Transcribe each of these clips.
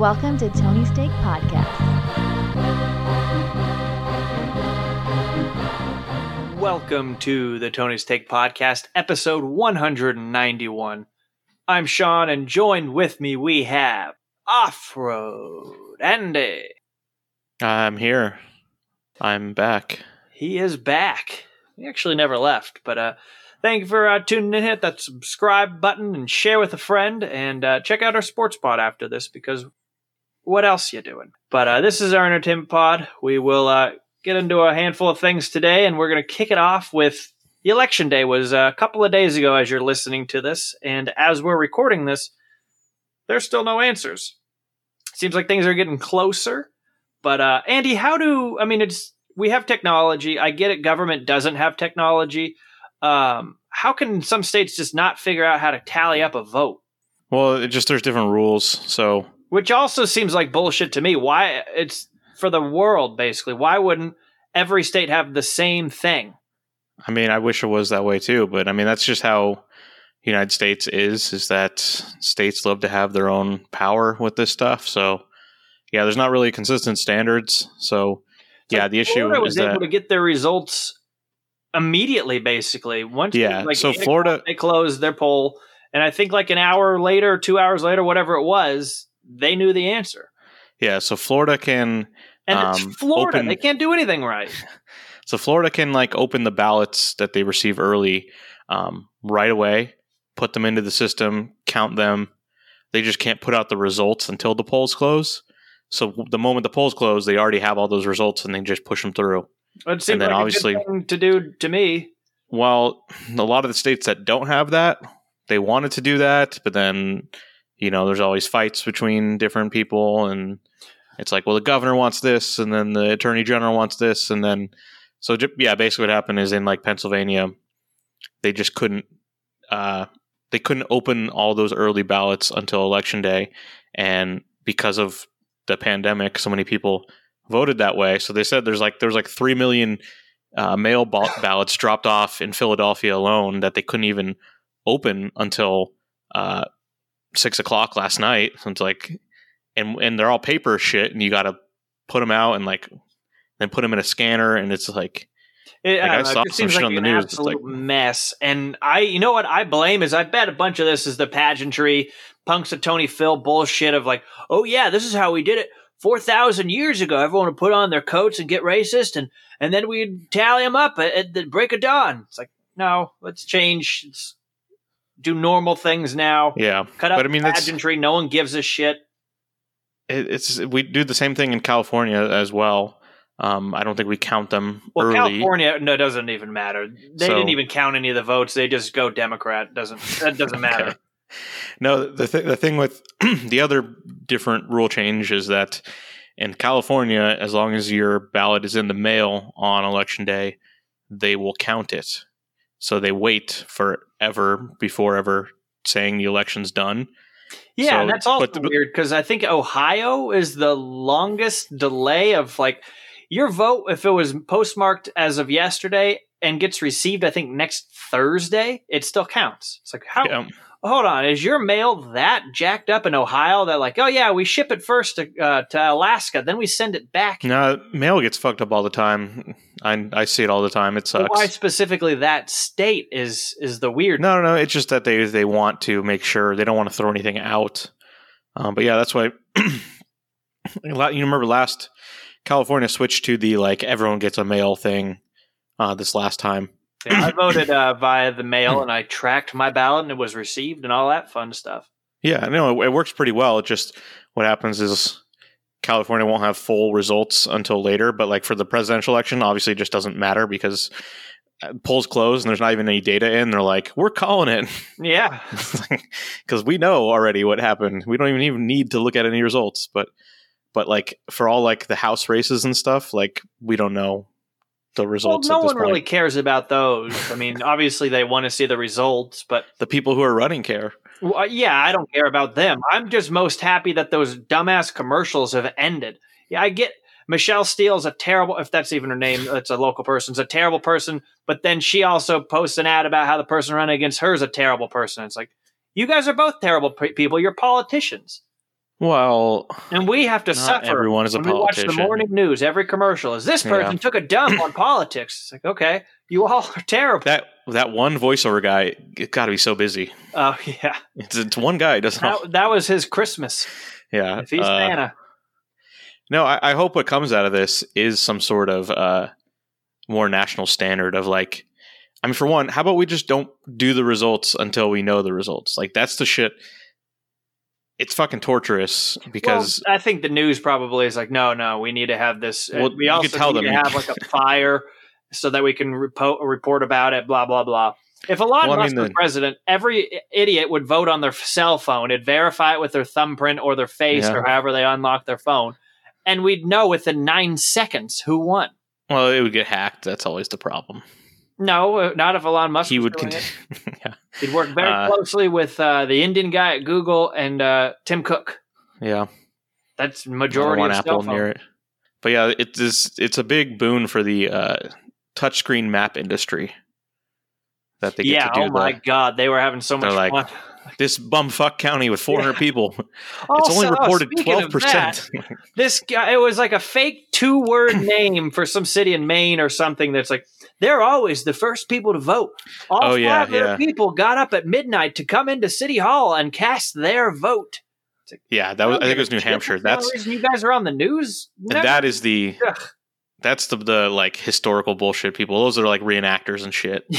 Welcome to Tony's Take Podcast. Welcome to the Tony's Take Podcast, episode 191. I'm Sean, and joined with me we have Off Road Andy. I'm here. I'm back. He is back. He actually never left, but uh, thank you for uh, tuning in. Hit that subscribe button and share with a friend, and uh, check out our sports pod after this because what else you doing? But uh, this is our entertainment pod. We will uh, get into a handful of things today, and we're going to kick it off with the election day was a couple of days ago as you're listening to this, and as we're recording this, there's still no answers. Seems like things are getting closer, but uh, Andy, how do I mean? It's we have technology. I get it. Government doesn't have technology. Um, how can some states just not figure out how to tally up a vote? Well, it just there's different rules. So, Which also seems like bullshit to me. Why it's for the world basically. Why wouldn't every state have the same thing? I mean, I wish it was that way too, but I mean, that's just how United States is. Is that states love to have their own power with this stuff. So, yeah, there's not really consistent standards. So, yeah, Like, the issue Florida was is that able to get their results immediately. Basically, once Yeah, like so Florida- they closed their poll, and I think like an hour later, two hours later, whatever it was, they knew the answer. yeah, so Florida can And Um, it's Florida; open- they can't do anything right. So Florida can like open the ballots that they receive early um, right away, put them into the system, count them. They just can't put out the results until the polls close. So the moment the polls close, they already have all those results and they just push them through. It seems then like obviously- a good thing to do to me. Well, a lot of the states that don't have that, they wanted to do that, but then you know, there's always fights between different people and it's like, well, the governor wants this and then the attorney general wants this and then so yeah, basically what happened is in like Pennsylvania, they just couldn't uh they couldn't open all those early ballots until election day and because of the pandemic, so many people voted that way. So they said there's like there's like 3 million uh, mail ba- ballots dropped off in Philadelphia alone that they couldn't even open until uh, six o'clock last night. So it's like, and and they're all paper shit, and you got to put them out and like then put them in a scanner, and it's like, It, Like, I I saw it some seems shit like on the an news, it's absolute like- mess. And I, you know what I blame is I bet a bunch of this is the pageantry, punks of Tony Phil bullshit of like, oh yeah, this is how we did it four thousand years ago. Everyone would put on their coats and get racist, and and then we'd tally them up at, at the break of dawn. It's like, no, let's change. Let's do normal things now. yeah. Cut out But I mean, pageantry. No one gives a shit. it, it's we do the same thing in California as well. Um, I don't think we count them Well, early. California, no, it doesn't even matter. They So- didn't even count any of the votes. They just go Democrat. Doesn't that doesn't matter? Okay. No, the th- the thing with the other different rule change is that in California, as long as your ballot is in the mail on election day, they will count it. So they wait forever before ever saying the election's done. Yeah, So, and that's also but weird because I think Ohio is the longest delay of like your vote if it was postmarked as of yesterday and gets received. I think next Thursday, it still counts. It's like how? Yeah. Hold on, is your mail that jacked up in Ohio that like, oh yeah, we ship it first to uh, to Alaska, then we send it back. No, mail gets fucked up all the time. I I see it all the time. It sucks. Why specifically that state is is the weird? No, no, no. It's just that they they want to make sure they don't want to throw anything out. Um, but yeah, that's why. you remember last California switched to the like everyone gets a mail thing uh, this last time. Yeah, I voted uh, via the mail and I tracked my ballot and it was received and all that fun stuff. Yeah, no, it, it works pretty well. It just what happens is California won't have full results until later. But like for the presidential election, obviously, it just doesn't matter because uh, polls close and there's not even any data in. They're like, we're calling it Yeah. because we know already what happened. We don't even even need to look at any results. But but like for all like the House races and stuff, like we don't know the Well, results. no at this one point. really cares about those. I mean, obviously they want to see the results, but the people who are running care. well, uh, yeah, I don't care about them. I'm just most happy that those dumbass commercials have ended. Yeah, I get Michelle Steel's a terrible, if that's even her name, it's a local person, is a terrible person, but then she also posts an ad about how the person running against her is a terrible person. It's like, you guys are both terrible pe- people. You're politicians. Well, And we have to suffer. everyone is a when we watch the morning news, every commercial is this person Yeah. took a dump on politics. It's like, okay, you all are terrible. that that one voiceover guy, got to be so busy. Oh yeah, It's, it's one guy doesn't. that, that was his Christmas. yeah. If he's uh, Santa, No, I, I hope what comes out of this is some sort of uh, more national standard of like, I mean, for one, how about we just don't do the results until we know the results? Like, that's the shit. It's fucking torturous because well, I think the news probably is like, no, no, we need to have this. uh, Well, we also tell need them. to have like a fire so that we can repo- report about it. Blah blah blah. If Elon Well, I Musk mean, was the- president, every idiot would vote on their cell phone. It'd verify it with their thumbprint or their face Yeah. or however they unlock their phone, and we'd know within nine seconds who won. well, it would get hacked. That's always the problem. No, uh, not if Elon Musk. he was would continue. it. yeah, He'd work very Uh, closely with uh, the Indian guy at Google and uh, Tim Cook. yeah. That's majority want of Apple near it. But yeah, it's it's it's a big boon for the uh, touchscreen map industry that they get Yeah. to do Yeah, Oh my the, God, they were having so much like, fun. This bumfuck county with 400 Yeah. people. It's Also, only reported speaking of twelve percent. this guy it was like a fake two word name for some city in Maine or something that's like they're always the first people to vote. All Oh, yeah, 500 yeah. people got up at midnight to come into City Hall and cast their vote. Yeah, that was. I think it was New Hampshire. That's That's the reason you guys are on the news. and that is the Ugh. that's the the like historical bullshit people. Those are like reenactors and shit.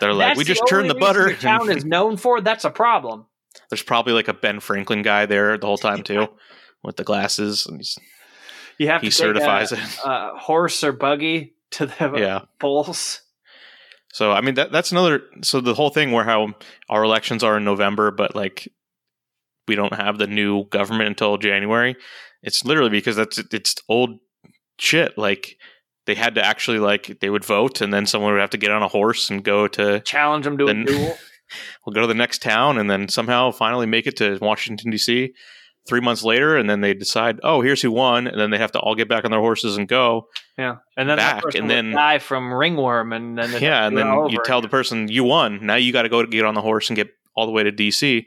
They're like, That's we just turned the butter. The town is known for that's a problem. There's probably like a Ben Franklin guy there the whole time too, with the glasses, and he's, You have he to certifies take it. a, a horse or buggy to the Yeah. polls. So I mean that that's another. So the whole thing where how our elections are in November, but like we don't have the new government until January. It's literally because that's it's old shit. Like they had to actually like they would vote, and then someone would have to get on a horse and go to Challenge them to Then- a duel. we'll go to the next town, and then somehow finally make it to Washington D.C. Three months later, and then they decide, oh, here's who won, and then they have to all get back on their horses and go. Yeah, and then Back, that and then- die from ringworm, and then yeah, and to do it then you tell the person you won. Now you got to go to get on the horse and get all the way to DC.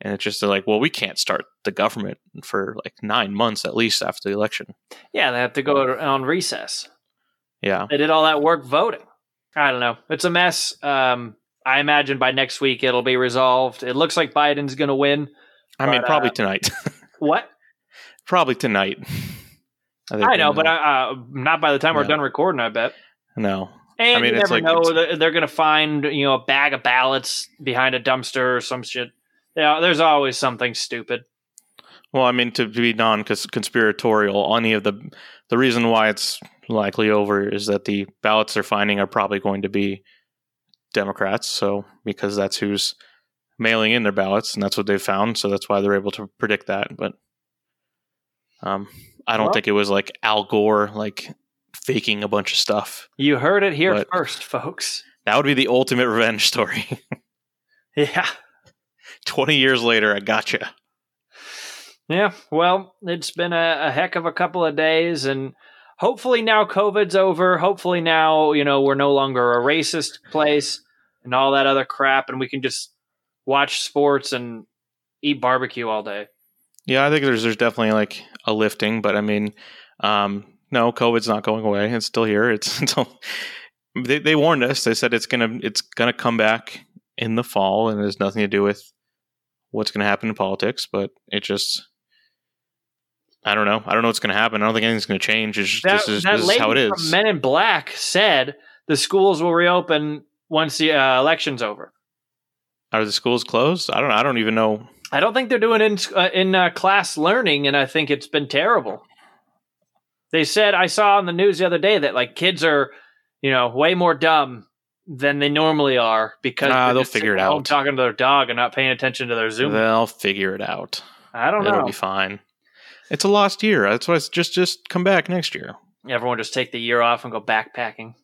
And it's just like, well, we can't start the government for like nine months at least after the election. yeah, they have to go on recess. Yeah, They did all that work voting. I don't know. It's a mess. Um, I imagine by next week it'll be resolved. It looks like Biden's going to win. I mean, probably uh, tonight. What? probably tonight. think I know, but uh, uh, not by the time we're done recording. I bet. no. And I mean, you never like- know. it's- they're going to find you know a bag of ballots behind a dumpster or some shit. Yeah, there's always something stupid. Well, I mean, to be non-conspiratorial, any of the the reason why it's likely over is that the ballots they're finding are probably going to be Democrats. So because that's who's mailing in their ballots, and that's what they found. So that's why they're able to predict that. But um, I don't Well- think it was like Al Gore like faking a bunch of stuff. You heard it here But- first, folks. That would be the ultimate revenge story. Yeah. Twenty years later, I gotcha. Yeah, well, it's been a, a heck of a couple of days, and hopefully now COVID's over. Hopefully now, you know, we're no longer a racist place and all that other crap, and we can just watch sports and eat barbecue all day. Yeah, I think there's there's definitely like a lifting, but I mean, um, no, COVID's not going away. It's still here. It's, all, they they warned us. They said it's gonna it's gonna come back in the fall, and it has nothing to do with what's gonna happen in politics. But it just, I don't know. I don't know what's gonna happen. I don't think anything's gonna change. It's just, That, this is that this is how it is. from. Men in Black said the schools will reopen once the uh, election's over. Are the schools closed? I don't. I don't even know. I don't think they're doing in uh, in uh, class learning, and I think it's been terrible. They said I saw on the news the other day that like kids are, you know, way more dumb than they normally are because Ah, they're they'll figure it out. talking to their dog and not paying attention to their Zoom. They'll figure it out. I don't know. It'll be fine. It's a lost year. That's why it's just just come back next year. Everyone just take the year off and go backpacking.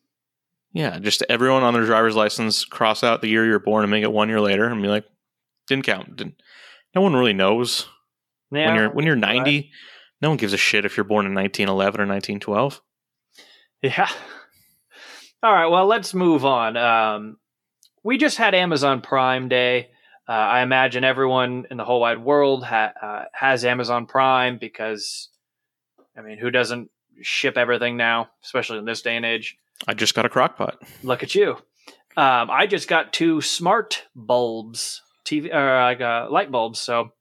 Yeah, just everyone on their driver's license cross out the year you were born and make it one year later and be like, didn't count. Didn't. No one really knows Yeah, when you're when you're right. 90. No one gives a shit if you're born in 1911 or 1912. Yeah. All right. Well, let's move on. Um, we just had Amazon Prime Day. Uh, I imagine everyone in the whole wide world ha- uh, has Amazon Prime because, I mean, who doesn't ship everything now, especially in this day and age? I just got a crock pot. Look at you. Um, I just got two smart bulbs, TV or like uh, light bulbs. So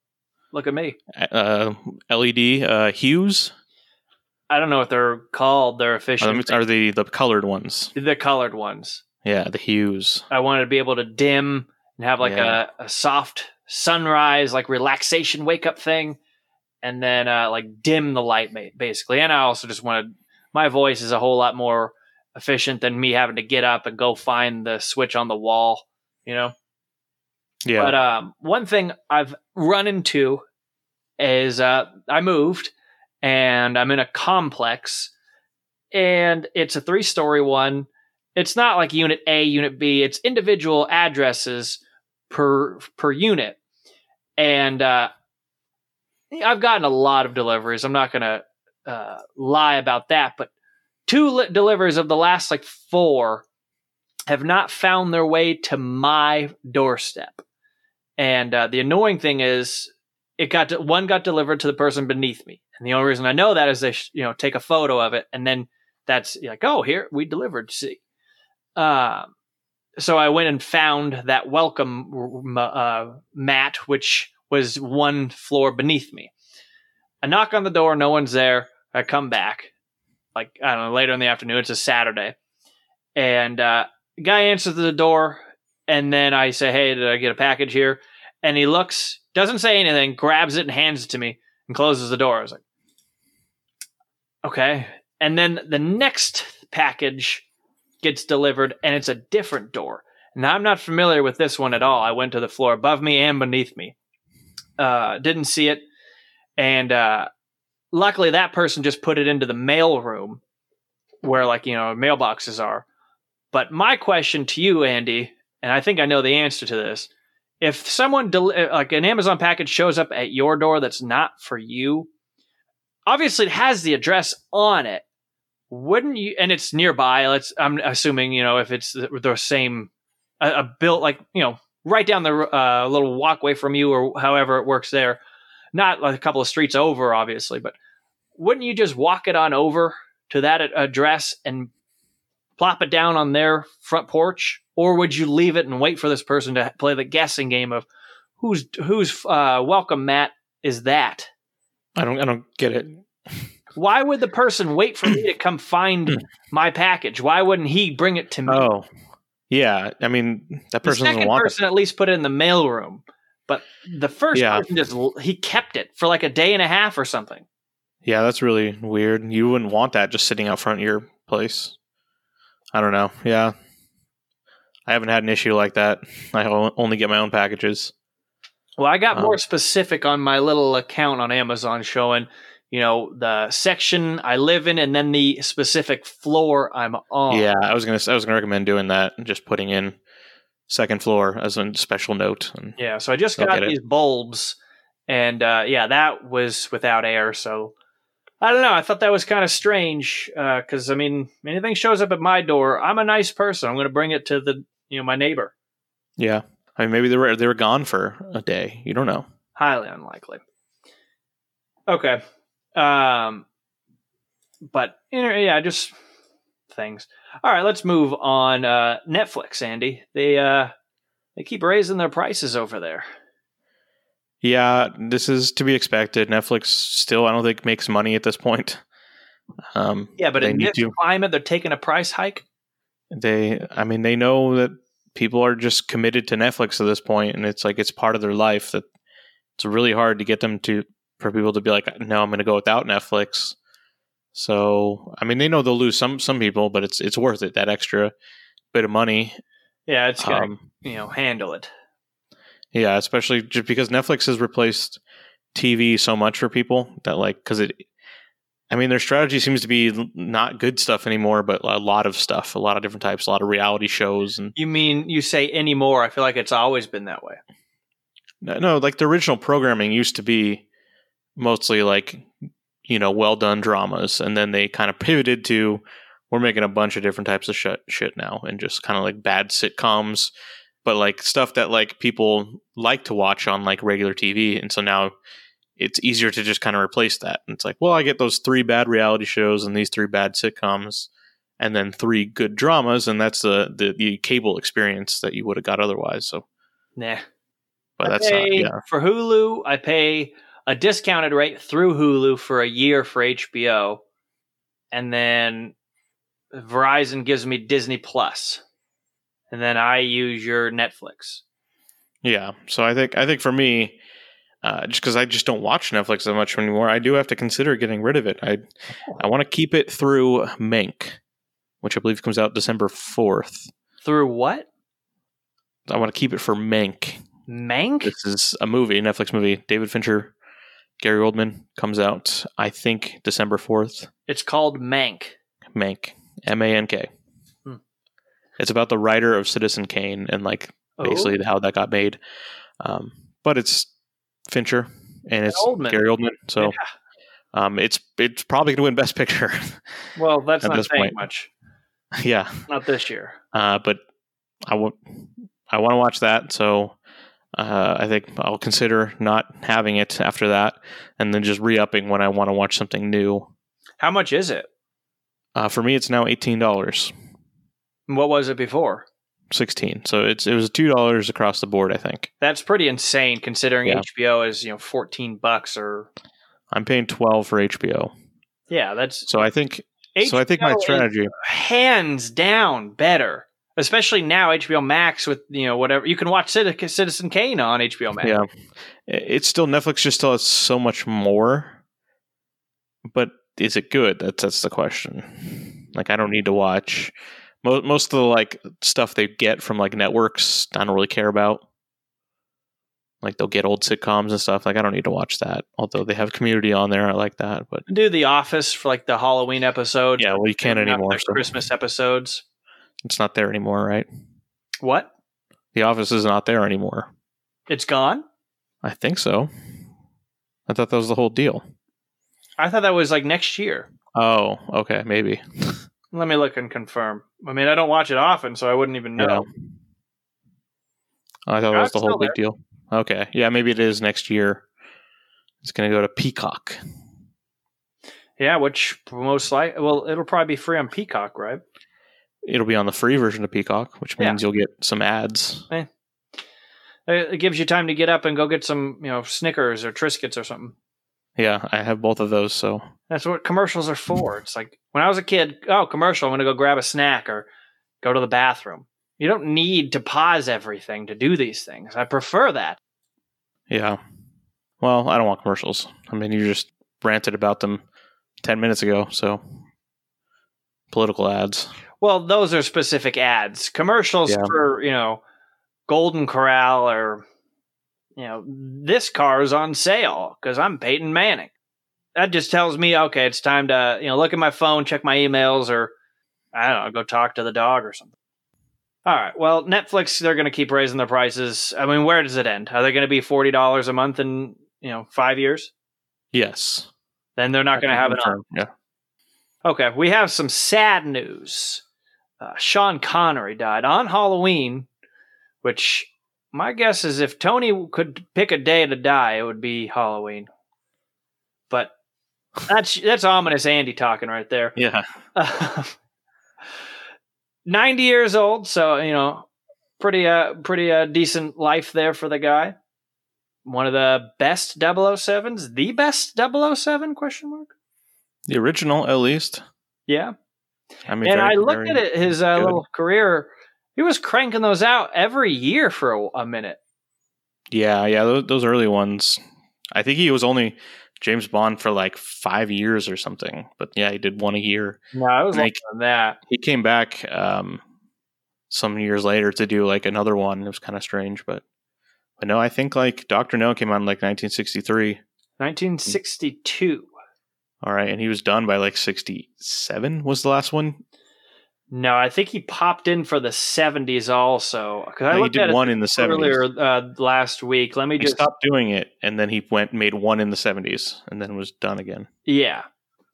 look at me. Uh, LED uh, hues. I don't know what they're called. They're official. them- are the the colored ones? the colored ones. Yeah, the hues. I wanted to be able to dim and have like Yeah. a, a soft sunrise, like relaxation wake up thing, and then uh, like dim the light basically. And I also just wanted my voice is a whole lot more efficient than me having to get up and go find the switch on the wall, you know. Yeah. But um, one thing I've run into is uh, I moved and I'm in a complex, and it's a three story one. It's not like Unit A, Unit B. It's individual addresses per per unit, and uh, I've gotten a lot of deliveries. I'm not gonna uh, lie about that, but two li- deliveries of the last like four have not found their way to my doorstep. And uh, the annoying thing is, it got to, one got delivered to the person beneath me, and the only reason I know that is they sh- you know take a photo of it, and then that's like, oh, here we delivered. See, um, so I went and found that welcome uh, mat, which was one floor beneath me. I knock on the door, no one's there. I come back, like I don't know, later in the afternoon. It's a Saturday, and uh, guy answers the door, and then I say, "Hey, did I get a package here?" And he looks, doesn't say anything, grabs it and hands it to me, and closes the door. I was like, "Okay." And then the next package gets delivered, and it's a different door. Now I'm not familiar with this one at all. I went to the floor above me and beneath me. Uh, didn't see it, and uh, luckily that person just put it into the mail room, where like you know mailboxes are. But my question to you, Andy, and I think I know the answer to this: if someone del- uh, like an Amazon package shows up at your door that's not for you, obviously it has the address on it. Wouldn't you? And it's nearby. Let's. I'm assuming you know if it's the, the same a, a built like you know right down the uh, little walkway from you or however it works there. Not like a couple of streets over, obviously, but wouldn't you just walk it on over to that address and plop it down on their front porch, or would you leave it and wait for this person to play the guessing game of who's who's uh, welcome mat is that? I don't. I don't get it. Why would the person wait for me to come find my package? Why wouldn't he bring it to me? Oh, yeah. I mean, that the person doesn't second want person at least put it in the mailroom, but the first Yeah. person just he kept it for like a day and a half or something. Yeah, that's really weird. You wouldn't want that just sitting out front of your place. I don't know. Yeah, I haven't had an issue like that. I only get my own packages. Well, I got Um, more specific on my little account on Amazon showing, you know, the section I live in and then the specific floor I'm on. Yeah, I was gonna. I was gonna recommend doing that and just putting in second floor as a special note. And Yeah, so I just got get it. these bulbs, and uh, yeah, that was without air. So I don't know. I thought that was kind of strange because I mean, anything shows up at my door, I'm a nice person. I'm going to bring it to the you know my neighbor. yeah, I mean, maybe they were they were gone for a day. You don't know. Highly unlikely. Okay, um, but yeah, just things. All right, let's move on. Uh, Netflix, Andy. They uh, they keep raising their prices over there. Yeah, this is to be expected. Netflix still, I don't think, makes money at this point. Um, Yeah, but in this to. climate, they're taking a price hike. they, I mean, they know that people are just committed to Netflix at this point, and it's like it's part of their life. That it's really hard to get them to for people to be like, no, I'm going to go without Netflix. So, I mean, they know they'll lose some some people, but it's it's worth it that extra bit of money. Yeah, it's gonna Um, you know handle it. Yeah, especially just because Netflix has replaced TV so much for people that like because it. I mean, their strategy seems to be not good stuff anymore, but a lot of stuff, a lot of different types, a lot of reality shows, and You mean you say anymore? I feel like it's always been that way. no, no, like the original programming used to be mostly like you know well done dramas, and then they kind of pivoted to we're making a bunch of different types of sh- shit now, and just kind of like bad sitcoms, but like stuff that like people like to watch on like regular TV, and so now it's easier to just kind of replace that. And it's like, well, I get those three bad reality shows and these three bad sitcoms, and then three good dramas, and that's the the, the cable experience that you would have got otherwise. So, Nah. but I that's not yeah. For Hulu, I pay a discounted rate through Hulu for a year for HBO, and then Verizon gives me Disney Plus, and then I use your Netflix. Yeah. So I think I think for me, uh, just because I just don't watch Netflix that much anymore, I do have to consider getting rid of it. I I want to keep it through Mank, which I believe comes out December fourth. Through what? I want to keep it for Mank. Mank? This is a movie, Netflix movie. David Fincher, Gary Oldman comes out. I think December fourth. It's called Mank. Mank, M A N K. Hmm. It's about the writer of Citizen Kane and like basically Oh. how that got made. Um, but it's Fincher and it's Oldman. Gary Oldman, so Yeah. um, it's it's probably going to win Best Picture. Well, that's not saying point. much. yeah, Not this year. uh, but I want I want to watch that, so uh, I think I'll consider not having it after that, and then just re upping when I want to watch something new. How much is it? Uh, for me, it's now eighteen dollars, What was it before? sixteen. So it's it was two dollars across the board. I think That's pretty insane considering Yeah. HBO is, you know, 14 bucks or I'm paying twelve for HBO. yeah, that's So I think so. I think my strategy. hands down better. Especially now HBO Max with, you know, whatever. You can watch Citizen Kane on HBO Max. Yeah, it's still Netflix. Just still has so much more, but is it good? That's that's the question. Like, I don't need to watch most most of the like stuff they get from like networks. I don't really care about. Like they'll get old sitcoms and stuff. Like I don't need to watch that. Although they have Community on there, I like that. But Do The Office for like the Halloween episodes. yeah, well, you can't anymore. the So Christmas episodes. It's not there anymore, right? What? The Office is not there anymore. It's gone? I think so. I thought that was the whole deal. I thought that was like next year. Oh, okay, maybe. Let me look and confirm. I mean, I don't watch it often, so I wouldn't even know. Yeah. I thought No, that was the whole big deal. Okay. Yeah, maybe it is next year. It's going to go to Peacock. Yeah, which most likely, well, it'll probably be free on Peacock, right? It'll be on the free version of Peacock, which Yeah. means you'll get some ads. It uh, it gives you time to get up and go get some, you know, Snickers or Triscuits or something. Yeah, I have both of those. So That's what commercials are for. It's like when I was a kid, oh, commercial, I'm going to go grab a snack or go to the bathroom. You don't need to pause everything to do these things. I prefer that. yeah. Well, I don't want commercials. I mean, you just ranted about them ten minutes ago. So political ads. Well, those are specific ads. Commercials Yeah. for, you know, Golden Corral or, you know, this car is on sale because I'm Peyton Manning. That just tells me, okay, it's time to, you know, look at my phone, check my emails, or I don't know, go talk to the dog or something. All right. Well, Netflix, they're going to keep raising their prices. I mean, where does it end? Are they going to be $40 a month in, you know, five years? Yes. Then they're not going to have it on. Yeah. Okay, we have some sad news. Uh, Sean Connery died on Halloween, which my guess is if Tony could pick a day to die, it would be Halloween. But that's that's ominous Andy talking right there. Yeah. 90 years old, so you know, pretty uh pretty uh decent life there for the guy. One of the best 007s, the best 007 question mark? The original, at least. Yeah. I mean, and very- I looked at it, his uh, little career. He was cranking those out every year for a, a minute. Yeah, yeah, those, those early ones. I think he was only James Bond for like five years or something. But yeah, he did one a year. No, I was Like- that. He came back um, some years later to do like another one. It was kind of strange, but but no, I think like Doctor No came out in like 1963. 1962. All right, and he was done by like 67 was the last one. No, I think he popped in for the 70s also. 'Cause I No, he did at one in the 70s. earlier uh, last week. Let me He just. stopped doing it, and then he went made one in the 70s, and then was done again. Yeah,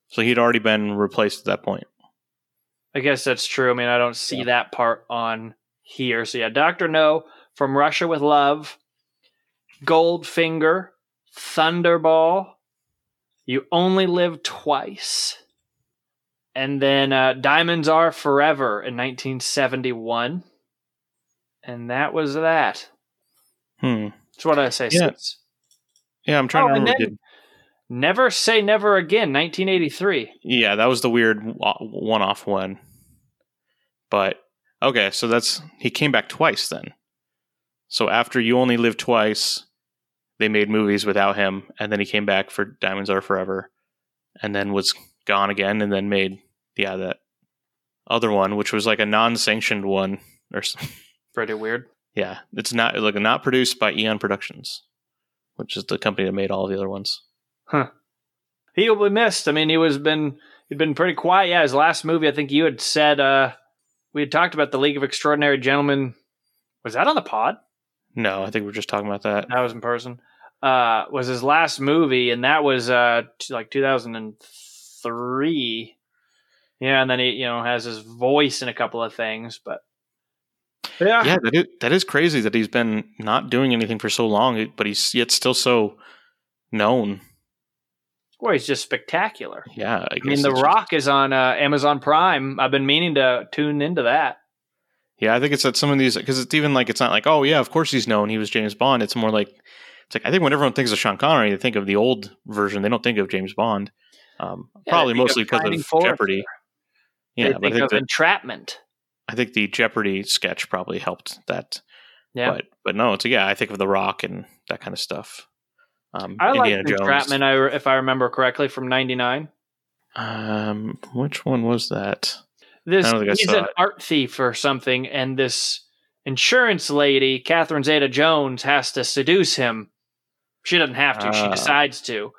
So he'd already been replaced at that point. I guess that's true. I mean, I don't see Yeah. that part on here. So yeah, Doctor No From Russia with Love, Goldfinger, Thunderball, You Only Live Twice, and then uh, Diamonds Are Forever in 1971. And that was that. Hmm. So what did I say? Yeah. Six. Yeah, I'm trying Oh, to remember. Never Say Never Again, 1983. yeah, that was the weird one off one. But okay, so that's he came back twice then. So after You Only Live Twice, they made movies without him, and then he came back for Diamonds Are Forever, and then was gone again, and then made yeah that other one, which was like a non-sanctioned one, or s- Pretty weird. yeah, it's not like not produced by Eon Productions, which is the company that made all the other ones. Huh. He will be missed. I mean, he was been he'd been pretty quiet. Yeah, his last movie, I think you had said uh we had talked about the League of Extraordinary Gentlemen. Was that on the pod? No, I think we're just talking about that. That was in person. Uh was his last movie, and that was uh t- like 2003. Yeah, and then he you know has his voice in a couple of things, but yeah, yeah, that is, that is crazy that he's been not doing anything for so long, but he's yet still so known. boy, he's just spectacular. Yeah, I, I mean, The it's just- Rock is on uh, Amazon Prime. I've been meaning to tune into that. Yeah, I think it's that some of these because it's even like it's not like oh yeah, of course he's known he was James Bond. It's more like it's like I think when everyone thinks of Sean Connery, they think of the old version. They don't think of James Bond. Um, Yeah, probably mostly because of. Jeopardy. they Yeah, but I think that, entrapment. I think the Jeopardy sketch probably helped that. Yeah, But but no, it's yeah, I think of The Rock and that kind of stuff. Um, I like Indiana Jones. entrapment. I, if I remember correctly, from '99. Um, which one was that? This I don't think I he's an it. art thief or something, and this insurance lady, Catherine Zeta-Jones, has to seduce him. She doesn't have to; she Ah. decides to,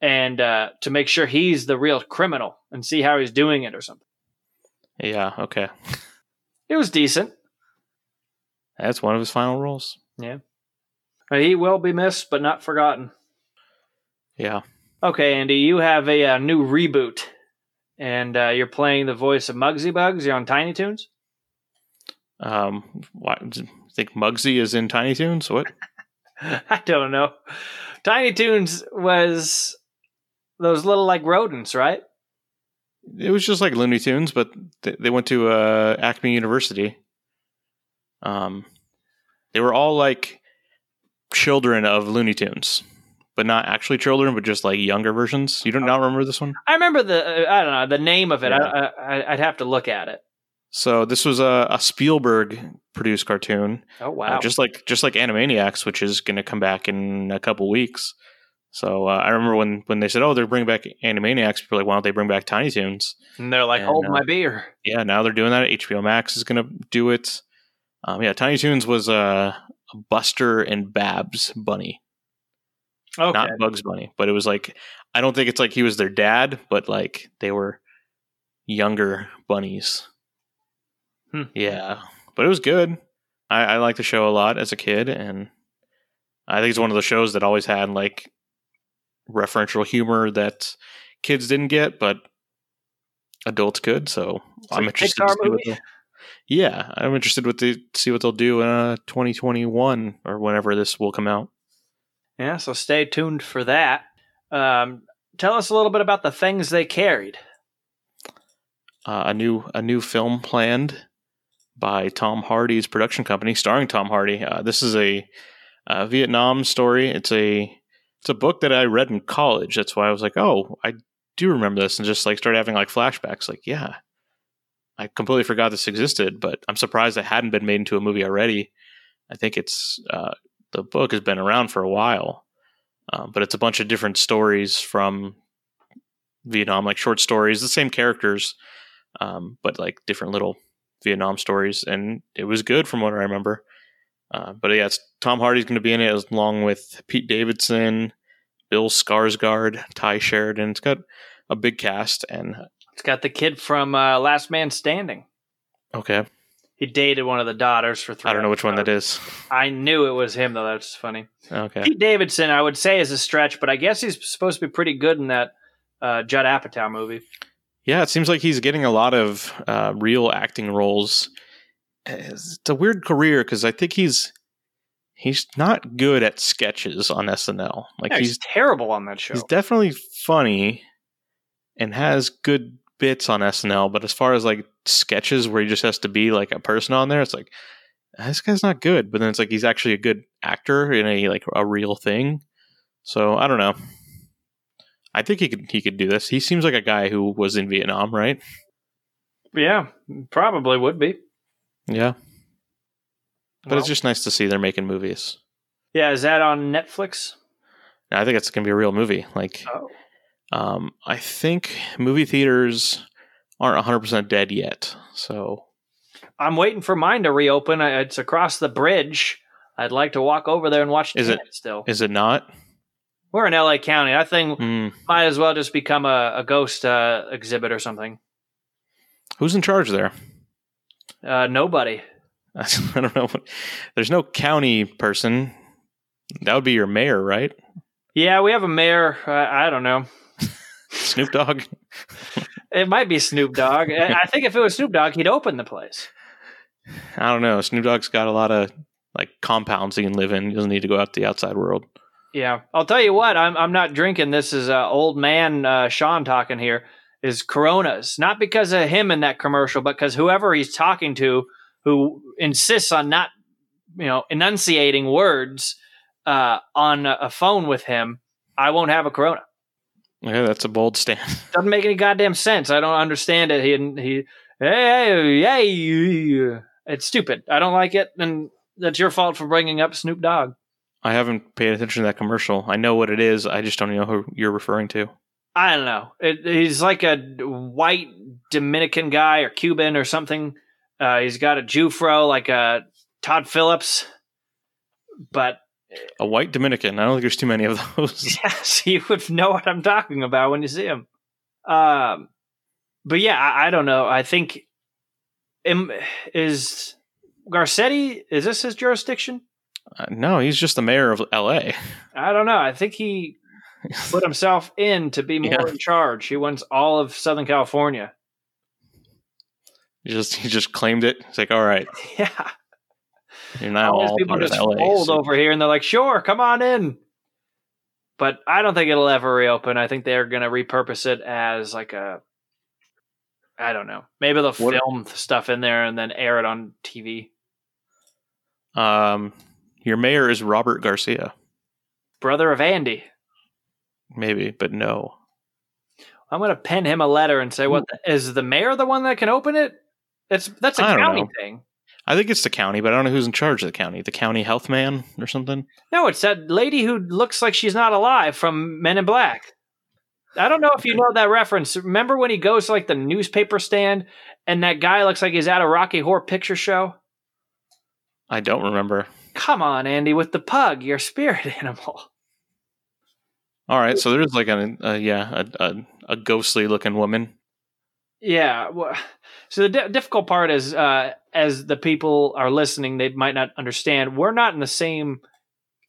and uh, to make sure he's the real criminal and see how he's doing it or something. Yeah, okay. It was decent. That's one of his final roles. Yeah. He will be missed, but not forgotten. Yeah. Okay, Andy, you have a, uh new reboot, and uh, you're playing the voice of Mugsy Bugs. You're on Tiny Toons. Um, why, do think Mugsy is in Tiny Toons? What? I don't know. Tiny Toons was those little like rodents, right? It was just like Looney Tunes, but they, they went to uh, Acme University. Um, they were all like children of Looney Tunes, but not actually children, but just like younger versions. You don't not remember this one? I remember the uh, I don't know the name of it. Yeah. I, I, I'd have to look at it. So this was a, a Spielberg produced cartoon. Oh Uh, wow! just like just like Animaniacs, which is going to come back in a couple weeks. So uh, I remember when when they said, "Oh, they're bringing back Animaniacs," people were like, "Why don't they bring back Tiny Toons?" and they're like, and, hold uh, my beer. Yeah, now they're doing that. HBO Max is going to do it. Um, yeah, Tiny Toons was uh, a Buster and Babs bunny, Okay, not Bugs Bunny, but it was like I don't think it's like he was their dad, but like they were younger bunnies. Hmm. Yeah, but it was good. I, I liked the show a lot as a kid, and I think it's one of the shows that always had like referential humor that kids didn't get, but adults could. So It's I'm like interested. To see what they'll- yeah, I'm interested with the see what they'll do in uh, 2021 or whenever this will come out. Yeah. So stay tuned for that. Um, tell us a little bit about the things they carried. uh, a new a new film planned by Tom Hardy's production company, starring Tom Hardy. Uh, this is a, uh Vietnam story. It's a it's a book that I read in college. That's why I was like, oh, I do remember this, and just like started having like flashbacks. Like, yeah, I completely forgot this existed, but I'm surprised it hadn't been made into a movie already. I think it's uh, the book has been around for a while, um, but it's a bunch of different stories from Vietnam, like short stories, the same characters, um, but like different little Vietnam stories, and it was good from what I remember. Uh, but yeah, it's, Tom Hardy's going to be in it along with Pete Davidson, Bill Skarsgård, Tye Sheridan. It's got a big cast, and It's got the kid from uh, Last Man Standing. okay, He dated one of the daughters for three. I don't know which one that is. I knew it was him though. That's funny. Okay, Pete Davidson, I would say, is a stretch, but I guess he's supposed to be pretty good in that uh, Judd Apatow movie. yeah, it seems like he's getting a lot of uh, real acting roles. It's a weird career because I think he's he's not good at sketches on SNL. Like Yeah, he's, he's terrible on that show. he's definitely funny and has good bits on SNL, but as far as like sketches where he just has to be like a person on there, it's like "Ah, this guy's not good. But then it's like he's actually a good actor in a like a real thing. So I don't know. I think he could he could do this. He seems like a guy who was in Vietnam, right? yeah, probably would be. Yeah. But Well, it's just nice to see they're making movies. yeah, is that on Netflix? I think it's gonna be a real movie. Like Oh. um I think movie theaters aren't 100% dead yet. So I'm waiting for mine to reopen. I- It's across the bridge. I'd like to walk over there and watch Is it- still. is it not? We're in LA County. That thing Hmm. might as well just become a, a ghost uh, exhibit or something. Who's in charge there? Uh, nobody. I don't know. There's no county person. That would be your mayor, right? Yeah, we have a mayor. Uh, I don't know. Snoop Dogg. It might be Snoop Dogg. I think if it was Snoop Dogg, he'd open the place. I don't know. Snoop Dogg's got a lot of like compounds he can live in. He doesn't need to go out to the outside world. Yeah, I'll tell you what. I'm I'm not drinking. This is uh, old man uh, Sean talking here. Is Coronas not because of him in that commercial, but because whoever he's talking to, who insists on not, you know, enunciating words uh, on a phone with him. I won't have a Corona. Yeah, that's a bold stand. Doesn't make any goddamn sense. I don't understand it. He he hey hey. It's stupid. I don't like it, and that's your fault for bringing up Snoop Dogg. I haven't paid attention to that commercial. I know what it is. I just don't know who you're referring to. I don't know. It, he's like a white Dominican guy or Cuban or something. Uh, he's got a Jufro like a Todd Phillips, but A white Dominican. I don't think there's too many of those. yes, you would know what I'm talking about when you see him. Um, but yeah, I, I don't know. I think is Garcetti is this his jurisdiction? Uh, no, he's just the mayor of L.A. I don't know. I think he put himself in to be more Yeah. in charge. He wants all of Southern California. He just he just claimed it. It's like, all right, Yeah. You're now all all people part of just L.A. fold so- over here and they're like, sure, come on in. But I don't think it'll ever reopen. I think they're going to repurpose it as like a, I don't know. Maybe they'll What- film stuff in there and then air it on TV. Um, your mayor is Robert Garcia, Brother of Andy. maybe, but no. I'm going to pen him a letter and say, "What the, is the mayor the one that can open it?" It's that's a county know. thing. I think it's the county, but I don't know who's in charge of the county. The county health man or something. No, it's that lady who looks like she's not alive from Men in Black. I don't know if you know that reference. Remember when he goes to like the newspaper stand and that guy looks like he's at a Rocky Horror Picture Show? I don't remember. Come on, Andy, with the pug, your spirit animal. All right, so there's like a, a yeah a, a a ghostly looking woman. Yeah. So the di- difficult part is, uh, as the people are listening, they might not understand. We're not in the same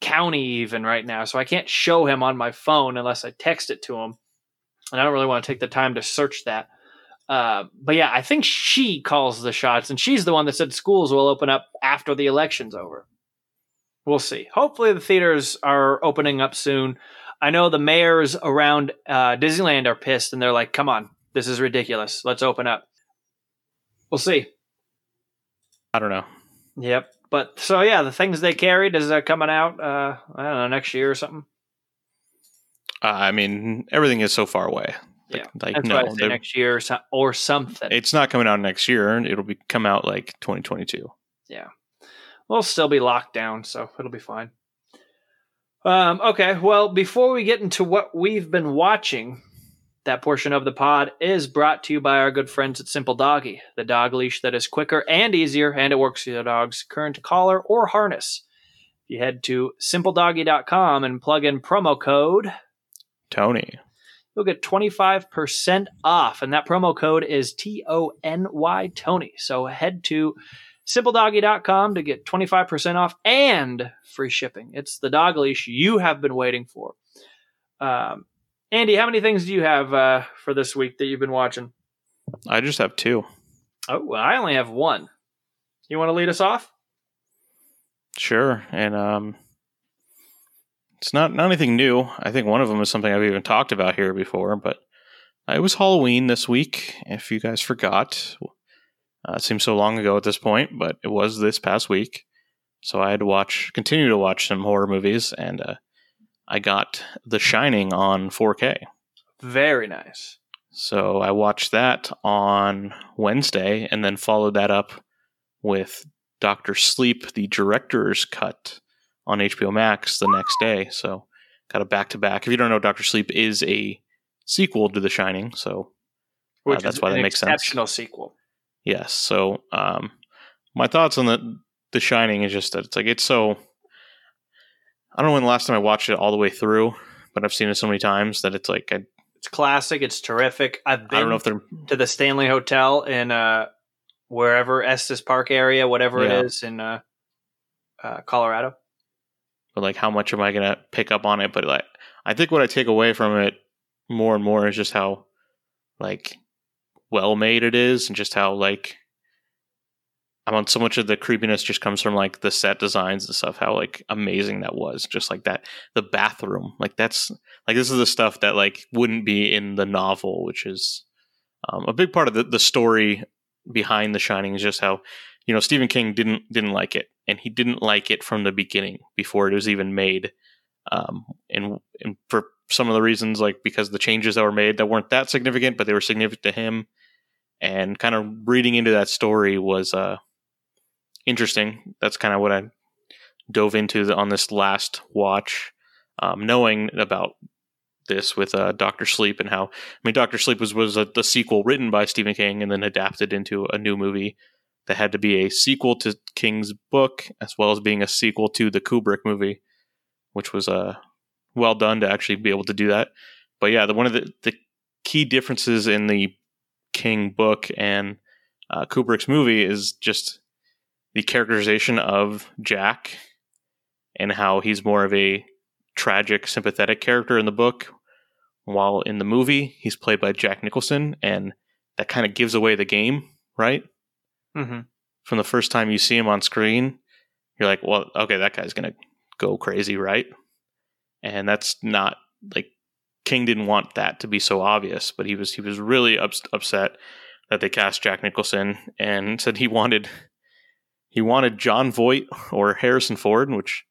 county even right now, so I can't show him on my phone unless I text it to him, and I don't really want to take the time to search that. Uh, but yeah, I think she calls the shots, and she's the one that said schools will open up after the election's over. We'll see. Hopefully, the theaters are opening up soon. I know the mayors around uh, Disneyland are pissed, and they're like, "Come on, this is ridiculous. Let's open up." We'll see. I don't know. Yep. But so yeah, the things they carried is uh, coming out. Uh, I don't know next year or something. Uh, I mean, everything is so far away. Yeah, like That's no, why I say they're- next year or, so- or something. it's not coming out next year. It'll be come out like 2022. Yeah, we'll still be locked down, so it'll be fine. Um, okay, well, before we get into what we've been watching, that portion of the pod is brought to you by our good friends at Simple Doggy, the dog leash that is quicker and easier, and it works with your dog's current collar or harness. If you head to simpledoggy.com and plug in promo code, Tony, you'll get 25% off, and that promo code is T O N Y Tony. So head to simpledoggy.com to get 25% off and free shipping. It's the dog leash you have been waiting for. Um, Andy, how many things do you have uh, for this week that you've been watching? I just have two. Oh, well, I only have one. You want to lead us off? Sure, and um, it's not not anything new. I think one of them is something I've even talked about here before, but it was Halloween this week. If you guys forgot, uh, it seems so long ago at this point, but it was this past week. So I had to watch, continue to watch some horror movies, and uh, I got The Shining on 4K. Very nice. So I watched that on Wednesday, and then followed that up with Doctor Sleep, the director's cut on HBO Max the next day. So got a back to back. If you don't know, Doctor Sleep is a sequel to The Shining, so Uh, that's why that makes sense. exceptional sequel. Yes. So, um, my thoughts on the The Shining is just that it's like it's so. I don't know when the last time I watched it all the way through, but I've seen it so many times that it's like I, It's classic. It's terrific. I've been I don't know if they're to the Stanley Hotel in uh, wherever Estes Park area, whatever Yeah. it is in uh, uh, Colorado. but like how much am I gonna pick up on it? But like I think what I take away from it more and more is just how like well made it is, and just how like I mean, so much of the creepiness just comes from like the set designs and stuff. How like amazing that was, just like that. The bathroom, like that's like this is the stuff that like wouldn't be in the novel, which is um, a big part of the, the story behind The Shining. Is just how you know Stephen King didn't didn't like it, and he didn't like it from the beginning before it was even made. Um, and and for some of the reasons, like because the changes that were made that weren't that significant, but they were significant to him, and kind of reading into that story was uh interesting. That's kind of what I dove into the, on this last watch, um, knowing about this with uh, Doctor Sleep and how I mean Doctor Sleep was was a, the sequel written by Stephen King and then adapted into a new movie that had to be a sequel to King's book as well as being a sequel to the Kubrick movie, which was uh, well done to actually be able to do that. But yeah, the one of the, the key differences in the King book and uh, Kubrick's movie is just the characterization of Jack and how he's more of a tragic, sympathetic character in the book, while in the movie he's played by Jack Nicholson, and that kind of gives away the game, right? Mm-hmm. From the first time you see him on screen, you're like, well, okay, that guy's gonna go crazy, right? And that's not like King didn't want that to be so obvious, but he was he was really ups- upset that they cast Jack Nicholson and said he wanted he wanted Jon Voight or Harrison Ford, which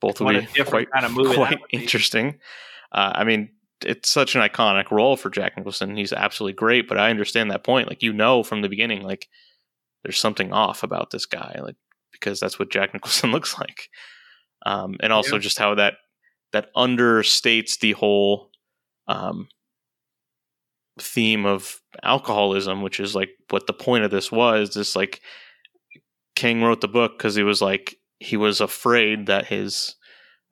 both What would be quite, kind of quite interesting. Uh, I mean, it's such an iconic role for Jack Nicholson. He's absolutely great, but I understand that point. Like you know from the beginning, like there's something off about this guy, like because that's what Jack Nicholson looks like. Um, and also Yeah. just how that that understates the whole um, theme of alcoholism, which is like what the point of this was. This like King wrote the book because he was like he was afraid that his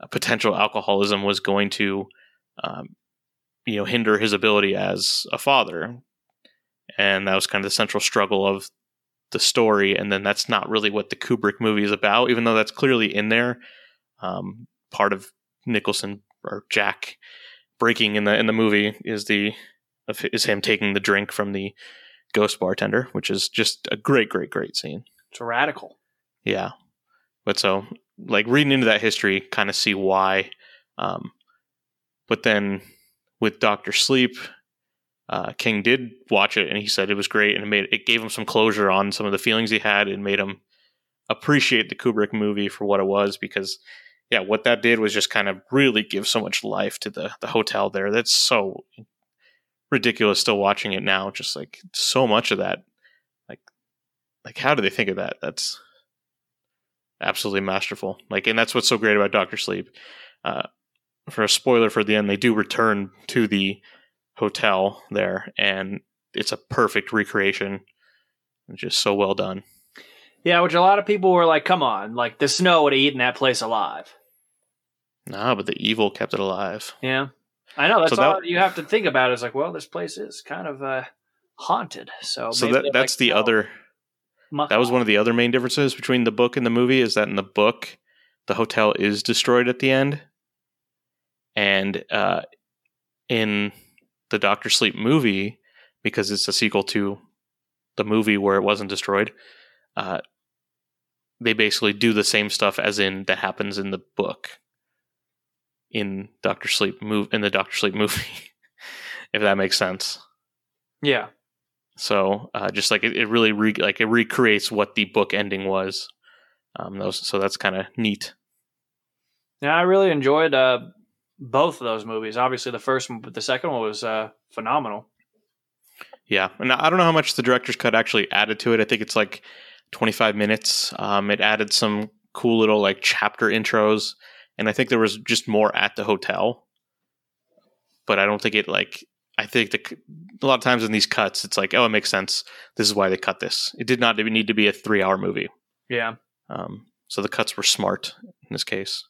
uh, potential alcoholism was going to, um, you know, hinder his ability as a father, and that was kind of the central struggle of the story. And then that's not really what the Kubrick movie is about, even though that's clearly in there. Um, part of Nicholson or Jack breaking in the in the movie is the is him taking the drink from the ghost bartender, which is just a great, great, great scene. It's radical. Yeah. But so, like, reading into that history, kind of see why. Um, but then with Doctor Sleep, uh, King did watch it and he said it was great and it made it gave him some closure on some of the feelings he had and made him appreciate the Kubrick movie for what it was because yeah, what that did was just kind of really give so much life to the the hotel there. That's so ridiculous still watching it now just like so much of that like how do they think of that? That's absolutely masterful. Like, and that's what's so great about Doctor Sleep. Uh, for a spoiler for the end, they do return to the hotel there, and it's a perfect recreation. Just so well done. Yeah, which a lot of people were like, "Come on, like the snow would have eaten that place alive." Nah, but the evil kept it alive. Yeah, I know. That's So that- all you have to think about. Is like, well, this place is kind of uh, haunted. So, So maybe that that's like, the "No, other. Muck That was one of the other main differences between the book and the movie. Is that in the book, the hotel is destroyed at the end, and uh, in the Doctor Sleep movie, because it's a sequel to the movie where it wasn't destroyed, uh, they basically do the same stuff as in that happens in the book in Doctor Sleep move in the Doctor Sleep movie, if that makes sense. Yeah. So uh, just like it, it really re- like it recreates what the book ending was. Um, those, so that's kind of neat. Yeah, I really enjoyed uh, both of those movies. Obviously, the first one, but the second one was uh, phenomenal. Yeah, and I don't know how much the director's cut actually added to it. I think it's like 25 minutes. Um, it added some cool little like chapter intros, and I think there was just more at the hotel. But I don't think it like. I think the, a lot of times in these cuts, it's like, oh, it makes sense. This is why they cut this. It did not need to be a three-hour movie. Yeah. Um, so the cuts were smart in this case.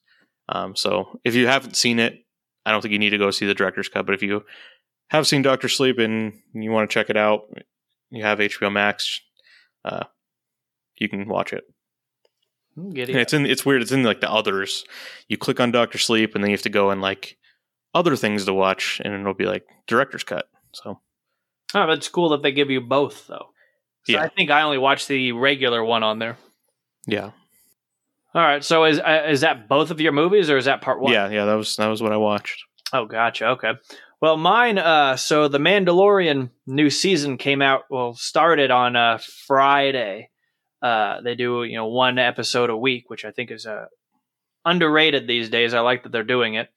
Um, so if you haven't seen it, I don't think you need to go see the director's cut. But if you have seen Doctor Sleep and you want to check it out, you have HBO Max. Uh, you can watch it. It's in. It's weird. It's in like the others. You click on Doctor Sleep, and then you have to go and like other things to watch, and it'll be like director's cut. So Oh, it's cool that they give you both, though. So Yeah. I think I only watched the regular one on there. yeah, All right. So is uh, is that both of your movies, or is that part one? yeah, yeah. That was that was what I watched. Oh, gotcha. Okay. Well, mine. Uh, so the Mandalorian new season came out. Well, started on uh Friday. Uh, they do you know one episode a week, which I think is uh underrated these days. I like that they're doing it.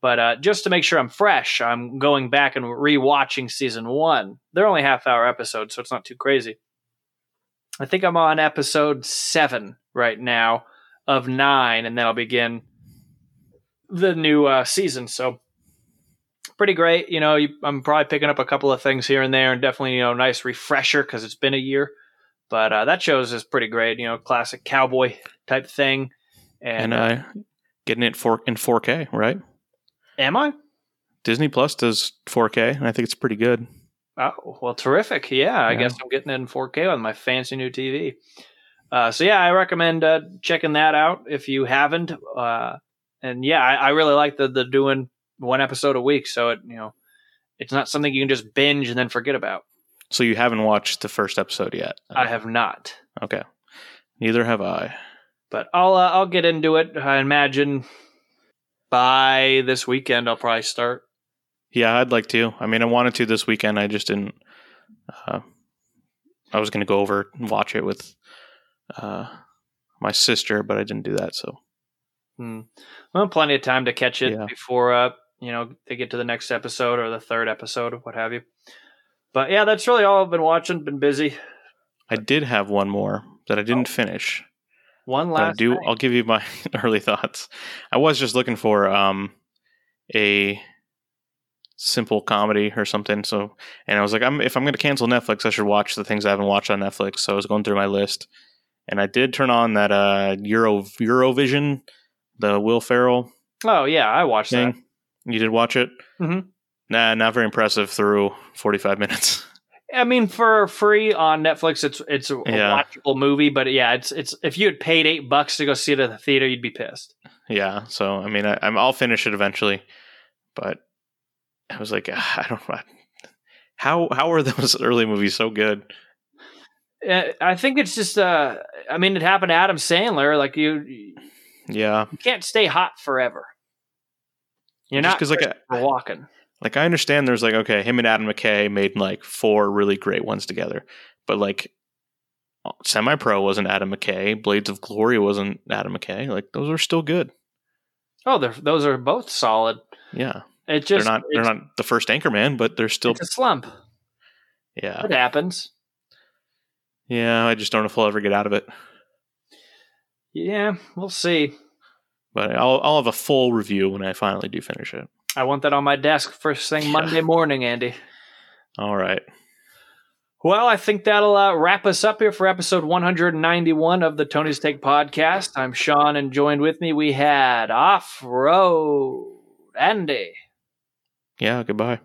But uh, just to make sure I'm fresh, I'm going back and rewatching season one. They're only half hour episodes, so it's not too crazy. I think I'm on episode seven right now of nine, and then I'll begin the new uh, season. So pretty great. You know, you, I'm probably picking up a couple of things here and there, and definitely you know nice refresher because it's been a year. But uh, that shows is pretty great. You know, classic cowboy type thing. And, And uh, getting it for in 4K, right? Am I? Disney Plus does 4K, and I think it's pretty good. Oh, well, terrific. Yeah, I Yeah. guess I'm getting it in 4K on my fancy new TV. Uh, so, yeah, I recommend uh, checking that out if you haven't. Uh, and yeah, I, I really like the, the doing one episode a week. So, it, you know, it's not something you can just binge and then forget about. So you haven't watched the first episode yet? I have not. Okay. Neither have I. But I'll uh, I'll get into it. I imagine by this weekend I'll probably start. Yeah, I'd like to. I mean, I wanted to this weekend. I just didn't. Uh, I was going to go over and watch it with uh, my sister, but I didn't do that. So Hmm. Well, plenty of time to catch it Yeah. before uh, you know they get to the next episode or the third episode what have you. But yeah, that's really all I've been watching. Been busy. I did have one more that I didn't finish. One last. do. thing. I'll give you my early thoughts. I was just looking for um, a simple comedy or something. So, and I was like, I'm if I'm going to cancel Netflix, I should watch the things I haven't watched on Netflix. So I was going through my list, and I did turn on that uh Euro Eurovision, the Will Ferrell Oh yeah, I watched that. You did watch it? Mm-hmm. Nah, not very impressive through 45 minutes. I mean, for free on Netflix, it's it's a Yeah. watchable movie. But yeah, it's it's if you had paid eight bucks to go see it at the theater, you'd be pissed. yeah. So I mean, I, I'm I'll finish it eventually, but I was like, I don't. I, how how are those early movies so good? Uh, I think it's just. Uh, I mean, it happened to Adam Sandler. Like you, you Yeah, can't stay hot forever. You're Just not 'cause, like, Christopher Walken. Like I understand. There's like okay, him and Adam McKay made like four really great ones together, but like uh, Semi Pro wasn't Adam McKay. Blades of Glory wasn't Adam McKay. Like those are still good. Oh, they're, those are both solid. Yeah, It just they're not they're not the first Anchorman, but they're still it's a slump. yeah It happens. yeah. I just don't know if I'll ever get out of it. Yeah, we'll see. But I'll I'll have a full review when I finally do finish it. I want that on my desk first thing. Monday morning, Andy. All right. Well, I think that'll uh, wrap us up here for episode 191 of the Tony's Take podcast. I'm Sean, and joined with me we had Off Road Andy. Yeah. Goodbye.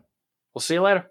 We'll see you later.